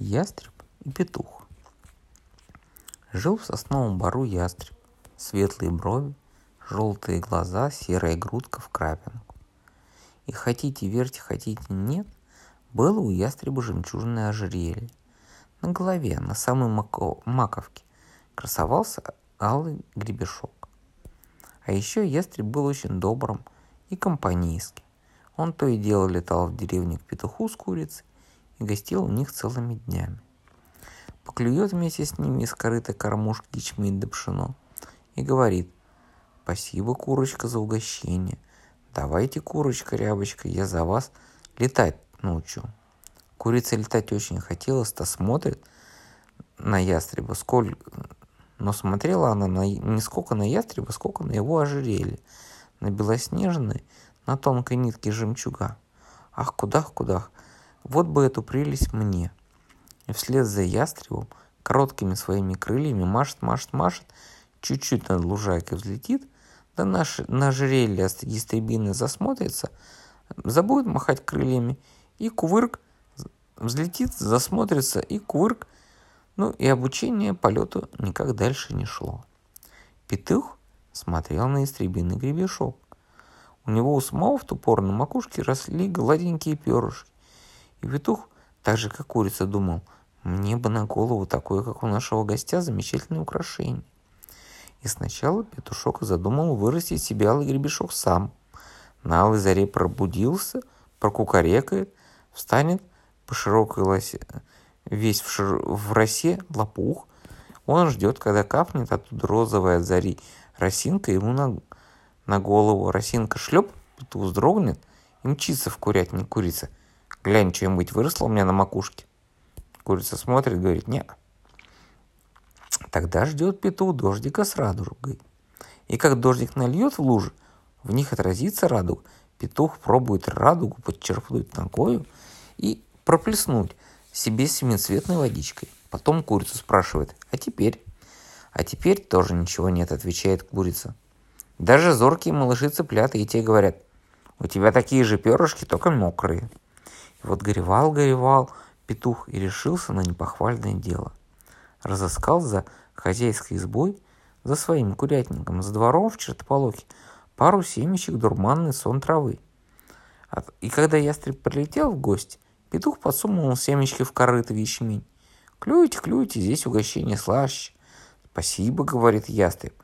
Ястреб и петух. Жил в сосновом бару ястреб. Светлые брови, желтые глаза, серая грудка в крапинку. И хотите верьте, хотите нет, было у ястреба жемчужное ожерелье. На голове, на самой мако- маковке, красовался алый гребешок. А еще ястреб был очень добрым и компанейским. Он то и дело летал в деревню к петуху с курицей, и гостил у них целыми днями. Поклюет вместе с ними из корыта кормушки ячмень да пшено и говорит, «Спасибо, курочка, за угощение. Давайте, курочка, рябочка, я за вас летать научу». Курица летать очень хотелось, то смотрит на ястреба, сколь... но смотрела она на... не сколько на ястреба, сколько на его ожерелье, на белоснежной, на тонкой нитке жемчуга. Ах, кудах, кудах, вот бы эту прелесть мне. И вслед за ястребом короткими своими крыльями машет, машет, машет, чуть-чуть над лужайкой взлетит, да наш, на жерелье ястребины засмотрится, забудет махать крыльями, и кувырк взлетит, засмотрится, и кувырк. Ну и обучение полету никак дальше не шло. Петух смотрел на истребиный гребешок. У него у самого в ту пору на макушке росли гладенькие перышки. И петух, так же как курица, думал, мне бы на голову такое, как у нашего гостя, замечательное украшение. И сначала петушок задумал вырастить себе алый гребешок сам. На алой заре пробудился, прокукарекает, встанет по широкой лосе, весь в, шир... в росе лопух. Он ждет, когда капнет оттуда розовая от зари росинка ему на, на голову. Росинка шлеп, петух вздрогнет и мчится в курятник курица. Глянь, что-нибудь выросло у меня на макушке. Курица смотрит, говорит, не. Тогда ждет петух дождика с радугой. И как дождик нальет в лужи, в них отразится радуга. Петух пробует радугу подчерпнуть ногою и проплеснуть себе семицветной водичкой. Потом курицу спрашивает, а теперь? А теперь тоже ничего нет, отвечает курица. Даже зоркие малыши цыплята и те говорят, у тебя такие же перышки, только мокрые. Вот горевал, горевал петух и решился на непохвальное дело. Разыскал за хозяйской избой, за своим курятником, за двором в чертополохе пару семечек дурманной сон травы. И когда ястреб прилетел в гости, петух подсунул семечки в корыто в ячмень. «Клюйте, клюйте, здесь угощение слаще». «Спасибо», — говорит ястреб.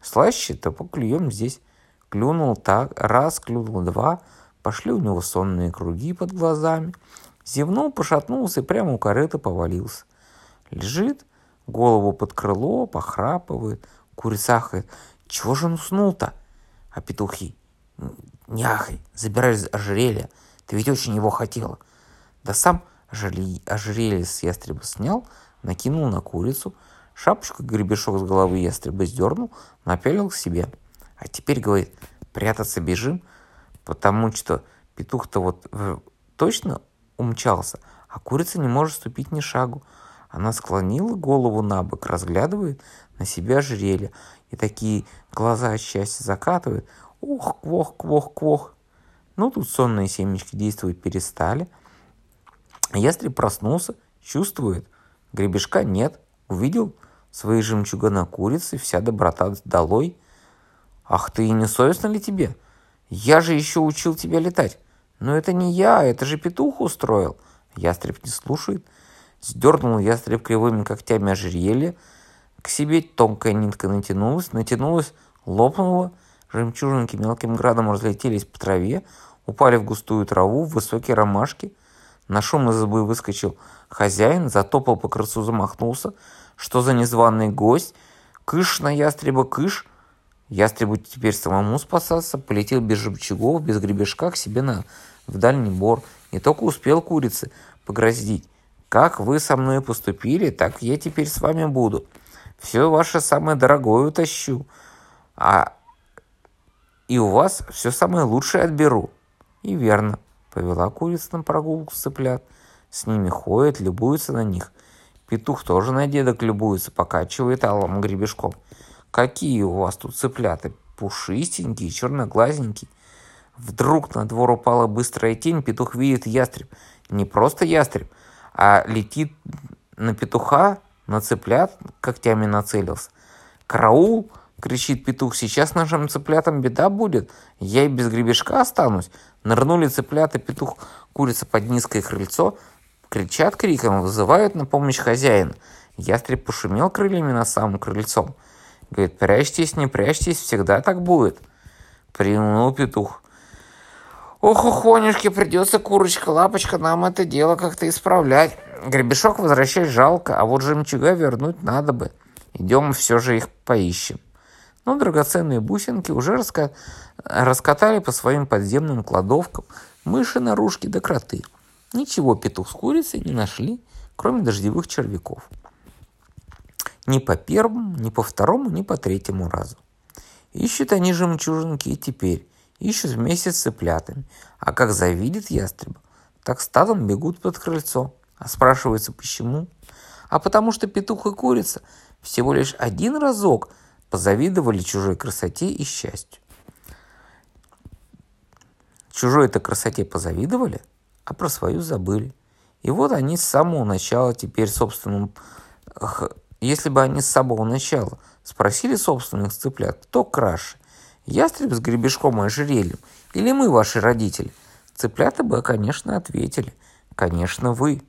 «Слаще-то поклюем здесь». Клюнул так, раз, клюнул два, пошли у него сонные круги под глазами. Зевнул, пошатнулся и прямо у корыта повалился. Лежит, голову под крыло, похрапывает. Курица. Чего же он уснул-то? А петухи. Не ахай, забирай ожерелье. Ты ведь очень его хотела. Да сам ожерелье с ястреба снял, накинул на курицу, шапочку гребешок с головы ястреба сдернул, напялил к себе. А теперь, говорит, прятаться бежим, потому что петух-то вот точно умчался, а курица не может ступить ни шагу. Она склонила голову на бок, разглядывает на себя ожерелье и такие глаза от счастья закатывает. Ох, квох, квох, квох. Ну, тут сонные семечки действовать перестали. Ястреб проснулся, чувствует. Гребешка нет. Увидел свои жемчуга курицы, вся доброта долой. Ах ты, не совестно ли тебе? Я же еще учил тебя летать. Но это не я, это же петух устроил. Ястреб не слушает. Сдернул ястреб кривыми когтями ожерелье. К себе тонкая нитка натянулась, натянулась, лопнула. Жемчужинки мелким градом разлетелись по траве, упали в густую траву, в высокие ромашки. На шум из избы выскочил хозяин, затопал по крыльцу, замахнулся. Что за незваный гость? Кыш на ястреба, кыш! Ястребу теперь самому спасаться, полетел без жемчугов, без гребешка к себе на, в дальний бор. Не только успел курицы погрозить. Как вы со мной поступили, так я теперь с вами буду. Все ваше самое дорогое утащу. А и у вас все самое лучшее отберу. И верно, повела курица на прогулку цыплят. С ними ходят, любуются на них. Петух тоже на дедок любуется, покачивает алым гребешком. Какие у вас тут цыплята? Пушистенькие, черноглазенькие. Вдруг на двор упала быстрая тень, петух видит ястреб. Не просто ястреб, а летит на петуха, на цыплят когтями нацелился. «Караул!» — кричит петух. «Сейчас нашим цыплятам беда будет. Я и без гребешка останусь». Нырнули цыплята, петух, курица под низкое крыльцо. Кричат криком, вызывают на помощь хозяина. Ястреб пошумел крыльями на самом крыльцом. Говорит, прячьтесь, не прячьтесь, всегда так будет. Приунул петух. Ох, охонюшки, придется, курочка, лапочка, нам это дело как-то исправлять. Гребешок возвращать жалко, а вот жемчуга вернуть надо бы. Идем все же их поищем. Но драгоценные бусинки уже раска... раскатали по своим подземным кладовкам мыши, наружки да кроты. Ничего петух с курицей не нашли, кроме дождевых червяков. Ни по первому, ни по второму, ни по третьему разу. Ищут они жемчужинки и теперь. Ищут вместе с цыплятами. А как завидят ястреба, так стадом бегут под крыльцо. А спрашивается, почему? А потому что петух и курица всего лишь один разок позавидовали чужой красоте и счастью. Чужой этой красоте позавидовали, а про свою забыли. И вот они с самого начала теперь собственным... Если бы они с самого начала спросили собственных цыплят, кто краше, ястреб с гребешком и ожерельем или мы, ваши родители, цыплята бы, конечно, ответили, конечно, вы.